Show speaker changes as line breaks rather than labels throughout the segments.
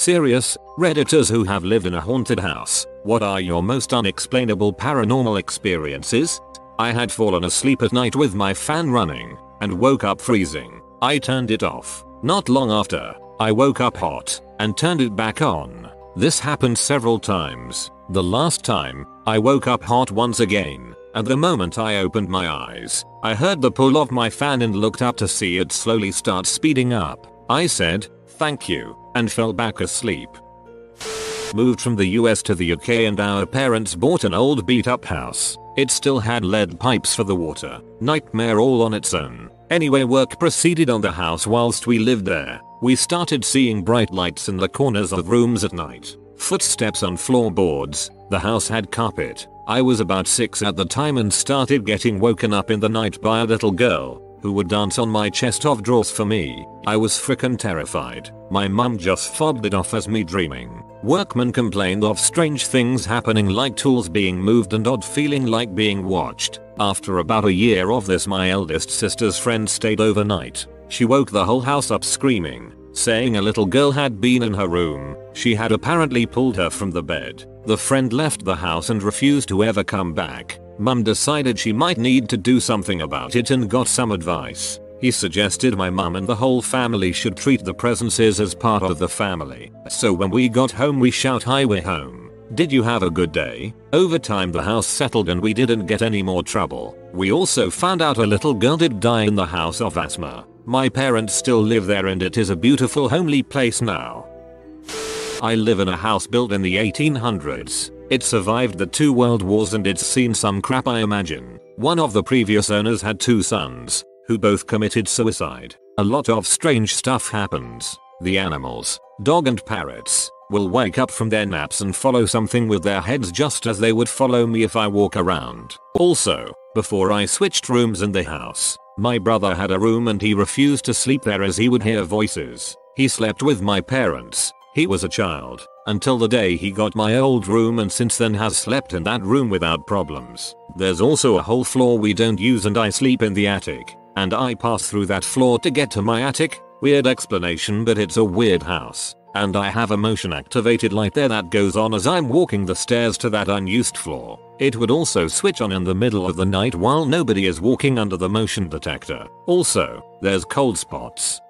Serious, redditors who have lived in a haunted house, what are your most unexplainable paranormal experiences? I had fallen asleep at night with my fan running and woke up freezing. I turned it off. Not long after, I woke up hot and turned it back on. This happened several times. The last time, I woke up hot once again, and the moment I opened my eyes, I heard the pull of my fan and looked up to see it slowly start speeding up. I said, thank you, and fell back asleep. Moved from the US to the UK and our parents bought an old beat up house. It still had lead pipes for the water. Nightmare all on its own. Anyway work proceeded on the house whilst we lived there. We started seeing bright lights in the corners of rooms at night. Footsteps on floorboards. The house had carpet. I was about 6 at the time and started getting woken up in the night by a little girl who would dance on my chest of drawers for me. I was frickin' terrified. My mum just fobbed it off as me dreaming. Workmen complained of strange things happening like tools being moved and odd feeling like being watched. After about a year of this my eldest sister's friend stayed overnight. She woke the whole house up screaming, saying a little girl had been in her room. She had apparently pulled her from the bed. The friend left the house and refused to ever come back. Mum decided she might need to do something about it and got some advice. He suggested my mum and the whole family should treat the presences as part of the family. So when we got home we shout highway home. Did you have a good day? Over time the house settled and we didn't get any more trouble. We also found out a little girl did die in the house of asthma. My parents still live there and it is a beautiful homely place now. I live in a house built in the 1800s. It survived the two world wars and it's seen some crap I imagine. One of the previous owners had two sons, who both committed suicide. A lot of strange stuff happens. The animals, dog and parrots, will wake up from their naps and follow something with their heads just as they would follow me if I walk around. Also, before I switched rooms in the house, my brother had a room and he refused to sleep there as he would hear voices. He slept with my parents. He was a child until the day he got my old room and since then has slept in that room without problems. There's also a whole floor we don't use and I sleep in the attic. And I pass through that floor to get to my attic. Weird explanation but it's a weird house. And I have a motion activated light there that goes on as I'm walking the stairs to that unused floor. It would also switch on in the middle of the night while nobody is walking under the motion detector. Also, there's cold spots.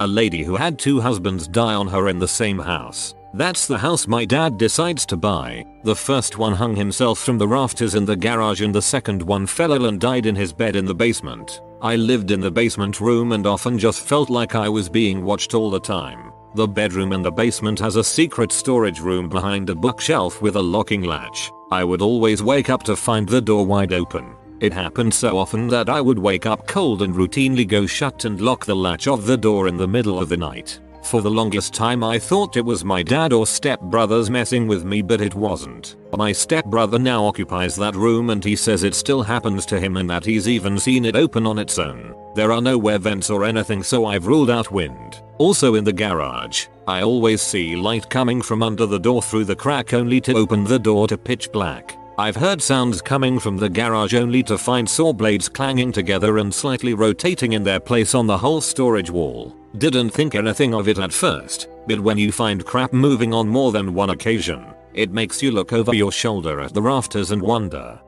A lady who had two husbands die on her in the same house. That's the house my dad decides to buy. The first one hung himself from the rafters in the garage and the second one fell ill and died in his bed in the basement. I lived in the basement room and often just felt like I was being watched all the time. The bedroom in the basement has a secret storage room behind a bookshelf with a locking latch. I would always wake up to find the door wide open. It happened so often that I would wake up cold and routinely go shut and lock the latch of the door in the middle of the night. For the longest time I thought it was my dad or stepbrothers messing with me but it wasn't. My stepbrother now occupies that room and he says it still happens to him and that he's even seen it open on its own. There are no air vents or anything so I've ruled out wind. Also in the garage, I always see light coming from under the door through the crack only to open the door to pitch black. I've heard sounds coming from the garage only to find saw blades clanging together and slightly rotating in their place on the whole storage wall. Didn't think anything of it at first, but when you find crap moving on more than one occasion, it makes you look over your shoulder at the rafters and wonder.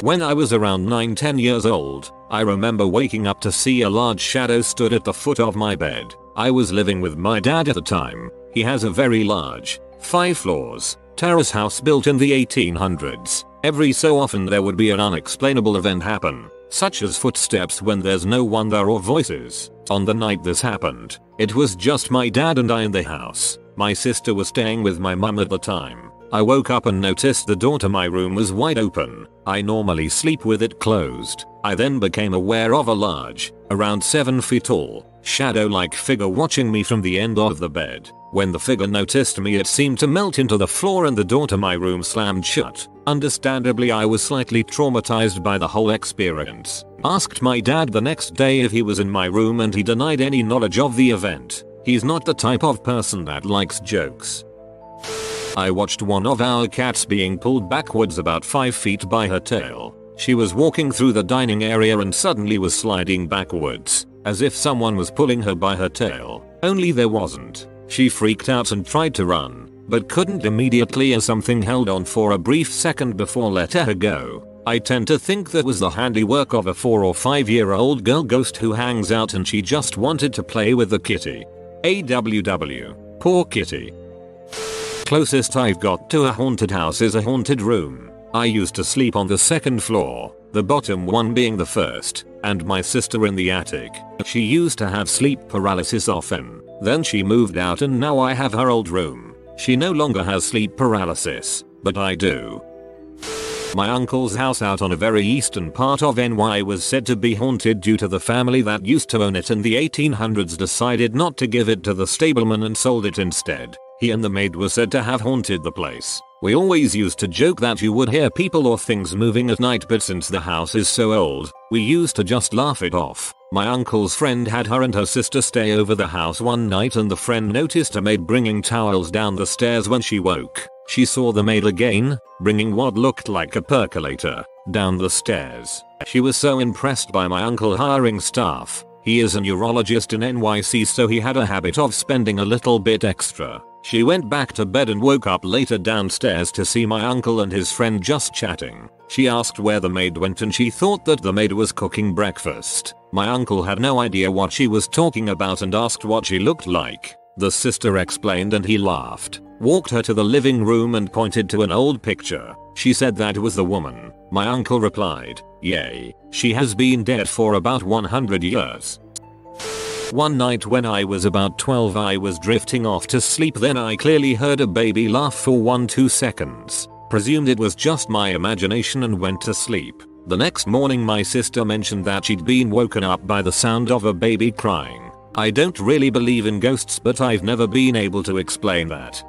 When I was around 9-10 years old, I remember waking up to see a large shadow stood at the foot of my bed. I was living with my dad at the time. He has a very large, 5 floors, terrace house built in the 1800s. Every so often there would be an unexplainable event happen, such as footsteps when there's no one there or voices. On the night this happened, it was just my dad and I in the house. My sister was staying with my mum at the time. I woke up and noticed the door to my room was wide open. I normally sleep with it closed. I then became aware of a large, around 7 feet tall, shadow-like figure watching me from the end of the bed. When the figure noticed me it seemed to melt into the floor and the door to my room slammed shut. Understandably I was slightly traumatized by the whole experience. Asked my dad the next day if he was in my room and he denied any knowledge of the event. He's not the type of person that likes jokes. I watched one of our cats being pulled backwards about 5 feet by her tail. She was walking through the dining area and suddenly was sliding backwards, as if someone was pulling her by her tail. Only there wasn't. She freaked out and tried to run, but couldn't immediately as something held on for a brief second before letting her go. I tend to think that was the handiwork of a 4 or 5 year old girl ghost who hangs out and she just wanted to play with the kitty. AWW. Poor kitty. Closest I've got to a haunted house is a haunted room. I used to sleep on the second floor, the bottom one being the first, and my sister in the attic. She used to have sleep paralysis often. Then she moved out and now I have her old room. She no longer has sleep paralysis, but I do. My uncle's house out on a very eastern part of NY was said to be haunted due to the family that used to own it in the 1800s decided not to give it to the stableman and sold it instead. He and the maid were said to have haunted the place. We always used to joke that you would hear people or things moving at night but since the house is so old, we used to just laugh it off. My uncle's friend had her and her sister stay over the house one night and the friend noticed a maid bringing towels down the stairs when she woke. She saw the maid again, bringing what looked like a percolator, down the stairs. She was so impressed by my uncle hiring staff. He is a neurologist in NYC so he had a habit of spending a little bit extra. She went back to bed and woke up later downstairs to see my uncle and his friend just chatting. She asked where the maid went and she thought that the maid was cooking breakfast. My uncle had no idea what she was talking about and asked what she looked like. The sister explained and he laughed, walked her to the living room and pointed to an old picture. She said that was the woman. My uncle replied, yay, she has been dead for about 100 years. One night when I was about 12 I was drifting off to sleep then I clearly heard a baby laugh for 1-2 seconds. Presumed it was just my imagination and went to sleep. The next morning my sister mentioned that she'd been woken up by the sound of a baby crying. I don't really believe in ghosts but I've never been able to explain that.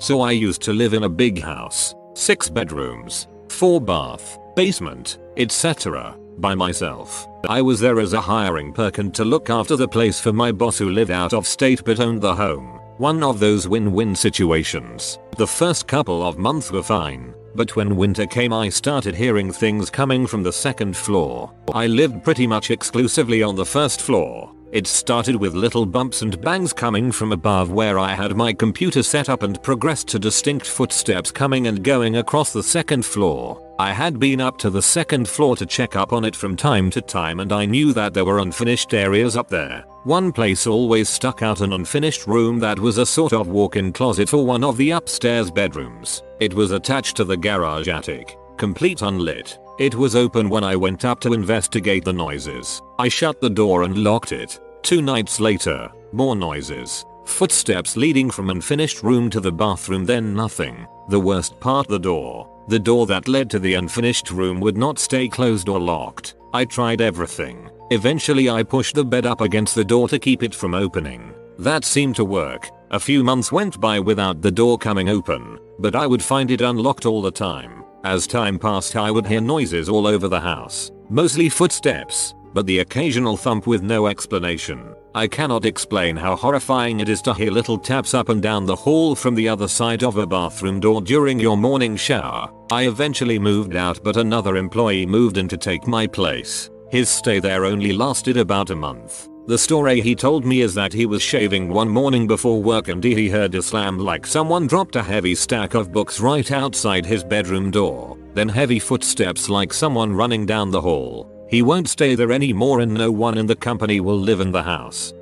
So I used to live in a big house, 6 bedrooms, 4 bath, basement, etc. by myself. I was there as a hiring perk to look after the place for my boss who lived out of state but owned the home. One of those win-win situations. The first couple of months were fine, but when winter came I started hearing things coming from the second floor. I lived pretty much exclusively on the first floor. It started with little bumps and bangs coming from above where I had my computer set up and progressed to distinct footsteps coming and going across the second floor. I had been up to the second floor to check up on it from time to time and I knew that there were unfinished areas up there. One place always stuck out an unfinished room that was a sort of walk-in closet for one of the upstairs bedrooms. It was attached to the garage attic, complete unlit. It was open when I went up to investigate the noises. I shut the door and locked it. Two nights later, more noises. Footsteps leading from unfinished room to the bathroom then nothing. The worst part the door. The door that led to the unfinished room would not stay closed or locked. I tried everything. Eventually I pushed the bed up against the door to keep it from opening. That seemed to work. A few months went by without the door coming open, but I would find it unlocked all the time. As time passed I would hear noises all over the house, mostly footsteps, but the occasional thump with no explanation. I cannot explain how horrifying it is to hear little taps up and down the hall from the other side of a bathroom door during your morning shower. I eventually moved out but another employee moved in to take my place. His stay there only lasted about a month. The story he told me is that he was shaving one morning before work and he heard a slam like someone dropped a heavy stack of books right outside his bedroom door. Then heavy footsteps like someone running down the hall. He won't stay there anymore and no one in the company will live in the house.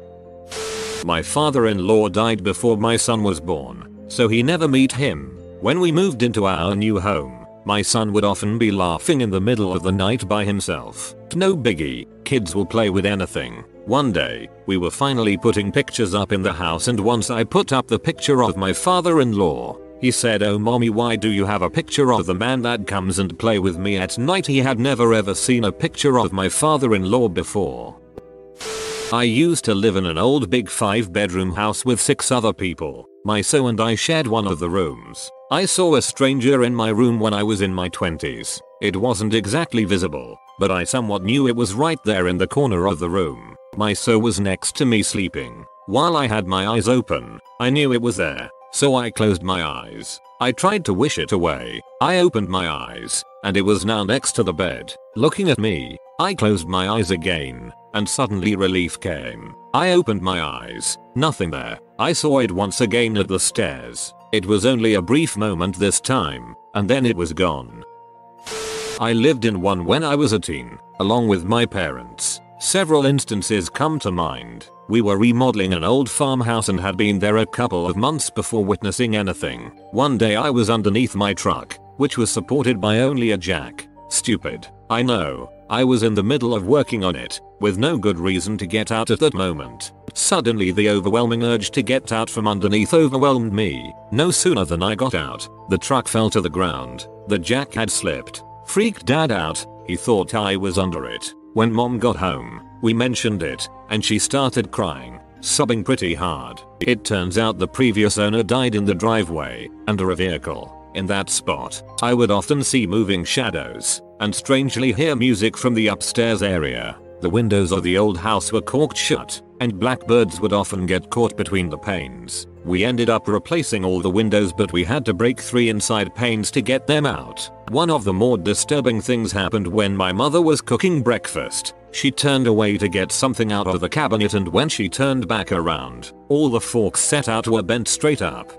My father-in-law died before my son was born, so he never meet him. When we moved into our new home, my son would often be laughing in the middle of the night by himself. No biggie, kids will play with anything. One day, we were finally putting pictures up in the house and once I put up the picture of my father-in-law, he said oh mommy why do you have a picture of the man that comes and play with me at night he had never ever seen a picture of my father-in-law before. I used to live in an old big 5 bedroom house with 6 other people. My so and I shared one of the rooms. I saw a stranger in my room when I was in my 20s. It wasn't exactly visible, but I somewhat knew it was right there in the corner of the room. My so was next to me sleeping. While I had my eyes open, I knew it was there. So I closed my eyes. I tried to wish it away. I opened my eyes, and it was now next to the bed, looking at me. I closed my eyes again, and suddenly relief came. I opened my eyes, nothing there. I saw it once again at the stairs. It was only a brief moment this time, and then it was gone. I lived in one when I was a teen, along with my parents. Several instances come to mind. We were remodeling an old farmhouse and had been there a couple of months before witnessing anything. One day I was underneath my truck, which was supported by only a jack. Stupid. I know. I was in the middle of working on it, with no good reason to get out at that moment. Suddenly the overwhelming urge to get out from underneath overwhelmed me. No sooner than I got out, the truck fell to the ground. The jack had slipped. Freaked dad out, he thought I was under it. When mom got home, we mentioned it, and she started crying, sobbing pretty hard. It turns out the previous owner died in the driveway, under a vehicle. In that spot, I would often see moving shadows, and strangely hear music from the upstairs area. The windows of the old house were corked shut, and blackbirds would often get caught between the panes. We ended up replacing all the windows but we had to break three inside panes to get them out. One of the more disturbing things happened when my mother was cooking breakfast. She turned away to get something out of the cabinet and when she turned back around, all the forks set out were bent straight up.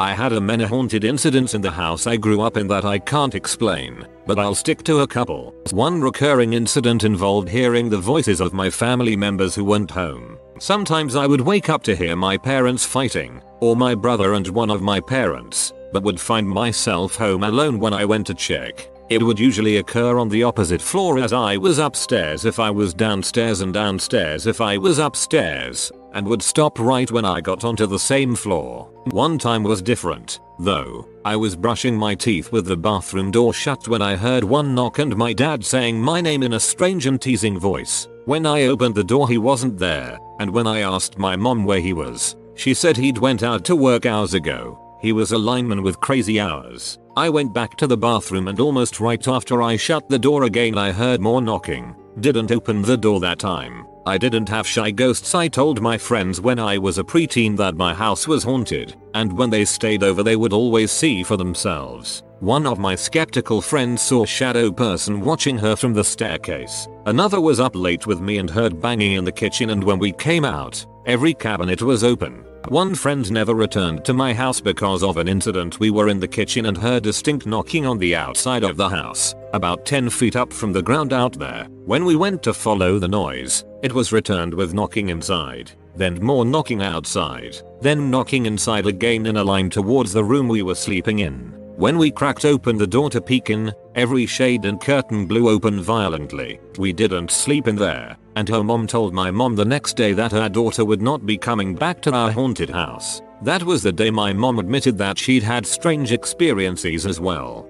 I had a many haunted incidents in the house I grew up in that I can't explain, but I'll stick to a couple. One recurring incident involved hearing the voices of my family members who weren't home. Sometimes I would wake up to hear my parents fighting, or my brother and one of my parents, but would find myself home alone when I went to check. It would usually occur on the opposite floor as I was upstairs if I was downstairs and downstairs if I was upstairs and would stop right when I got onto the same floor. One time was different, though. I was brushing my teeth with the bathroom door shut when I heard one knock and my dad saying my name in a strange and teasing voice. When I opened the door he wasn't there, and when I asked my mom where he was, she said he'd went out to work hours ago. He was a lineman with crazy hours. I went back to the bathroom and almost right after I shut the door again I heard more knocking. Didn't open the door that time. I didn't have shy ghosts I told my friends when I was a preteen that my house was haunted, and when they stayed over they would always see for themselves. One of my skeptical friends saw a shadow person watching her from the staircase. Another was up late with me and heard banging in the kitchen and when we came out, every cabinet was open. One friend never returned to my house because of an incident we were in the kitchen and heard distinct knocking on the outside of the house, about 10 feet up from the ground out there. When we went to follow the noise, it was returned with knocking inside, then more knocking outside, then knocking inside again in a line towards the room we were sleeping in. When we cracked open the door to peek in, every shade and curtain blew open violently. We didn't sleep in there, and her mom told my mom the next day that her daughter would not be coming back to our haunted house. That was the day my mom admitted that she'd had strange experiences as well.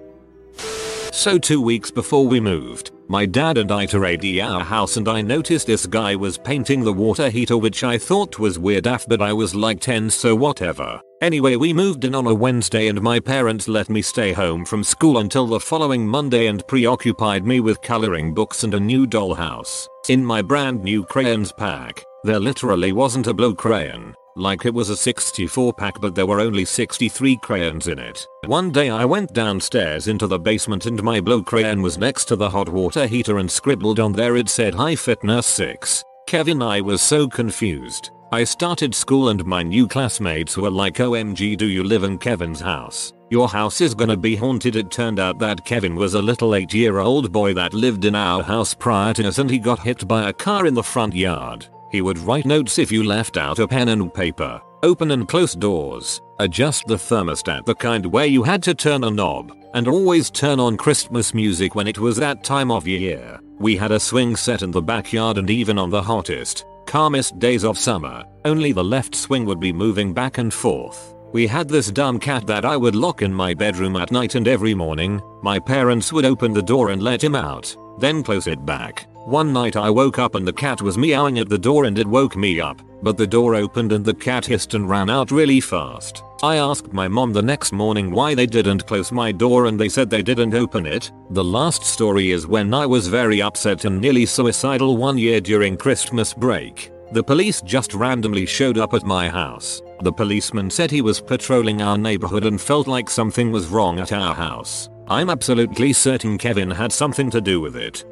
So two weeks before we moved, my dad and I to our house and I noticed this guy was painting the water heater which I thought was weird af but I was like 10 so whatever. Anyway we moved in on a Wednesday and my parents let me stay home from school until the following Monday and preoccupied me with coloring books and a new dollhouse. In my brand new crayons pack, there literally wasn't a blue crayon. Like it was a 64 pack but there were only 63 crayons in it. One day I went downstairs into the basement and my blue crayon was next to the hot water heater and scribbled on there it said Hi Fitness 6. Kevin I was so confused. I started school and my new classmates were like OMG do you live in Kevin's house? Your house is gonna be haunted it turned out that Kevin was a little 8 year old boy that lived in our house prior to us and he got hit by a car in the front yard. He would write notes if you left out a pen and paper, open and close doors, adjust the thermostat the kind where you had to turn a knob, and always turn on Christmas music when it was that time of year. We had a swing set in the backyard and even on the hottest, calmest days of summer, only the left swing would be moving back and forth. We had this dumb cat that I would lock in my bedroom at night and every morning, my parents would open the door and let him out, then close it back. One night I woke up and the cat was meowing at the door and it woke me up, but the door opened and the cat hissed and ran out really fast. I asked my mom the next morning why they didn't close my door and they said they didn't open it. The last story is when I was very upset and nearly suicidal one year during Christmas break. The police just randomly showed up at my house. The policeman said he was patrolling our neighborhood and felt like something was wrong at our house. I'm absolutely certain Kevin had something to do with it.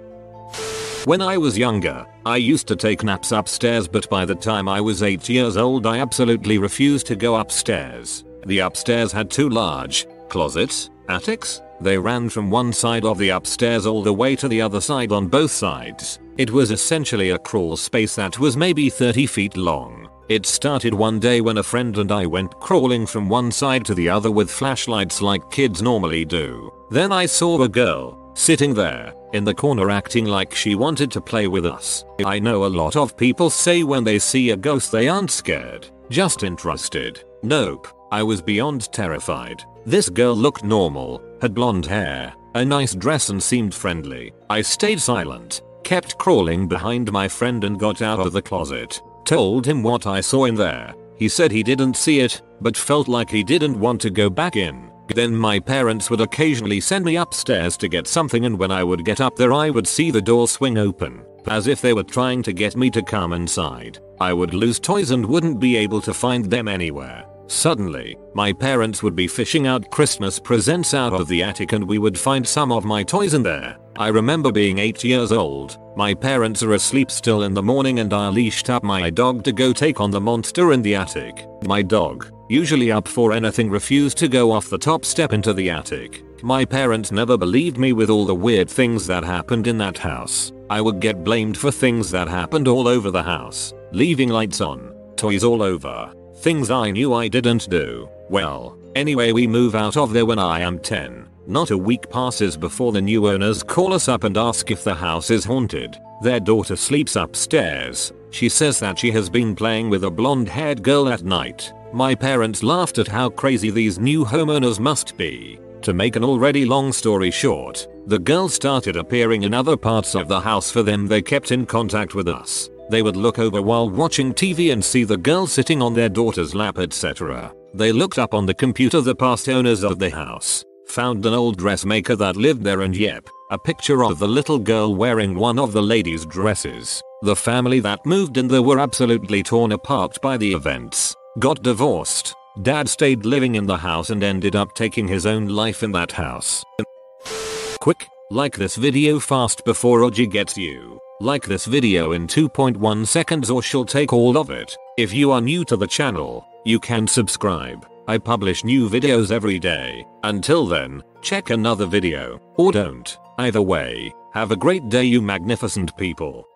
When I was younger, I used to take naps upstairs but by the time I was 8 years old I absolutely refused to go upstairs. The upstairs had two large closets, attics, they ran from one side of the upstairs all the way to the other side on both sides. It was essentially a crawl space that was maybe 30 feet long. It started one day when a friend and I went crawling from one side to the other with flashlights like kids normally do. Then I saw a girl sitting there in the corner acting like she wanted to play with us. I know a lot of people say when they see a ghost they aren't scared, just interested. Nope, I was beyond terrified. This girl looked normal, had blonde hair, a nice dress and seemed friendly. I stayed silent, kept crawling behind my friend and got out of the closet. Told him what I saw in there. He said he didn't see it, but felt like he didn't want to go back in. Then my parents would occasionally send me upstairs to get something and when I would get up there I would see the door swing open, as if they were trying to get me to come inside. I would lose toys and wouldn't be able to find them anywhere. Suddenly, my parents would be fishing out Christmas presents out of the attic and we would find some of my toys in there. I remember being 8 years old, my parents are asleep still in the morning and I leashed up my dog to go take on the monster in the attic. My dog, usually up for anything refused to go off the top step into the attic. My parents never believed me with all the weird things that happened in that house. I would get blamed for things that happened all over the house. Leaving lights on, toys all over, things I knew I didn't do. Well, anyway we move out of there when I am 10. Not a week passes before the new owners call us up and ask if the house is haunted. Their daughter sleeps upstairs. She says that she has been playing with a blonde haired girl at night. My parents laughed at how crazy these new homeowners must be. To make an already long story short, the girl started appearing in other parts of the house for them they kept in contact with us. They would look over while watching TV and see the girl sitting on their daughter's lap etc. They looked up on the computer the past owners of the house, found an old dressmaker that lived there and yep, a picture of the little girl wearing one of the lady's dresses. The family that moved in there were absolutely torn apart by the events got divorced. Dad stayed living in the house and ended up taking his own life in that house. Quick, like this video fast before Oji gets you. Like this video in 2.1 seconds or she'll take all of it. If you are new to the channel, you can subscribe. I publish new videos every day. Until then, check another video, or don't. Either way, have a great day you magnificent people.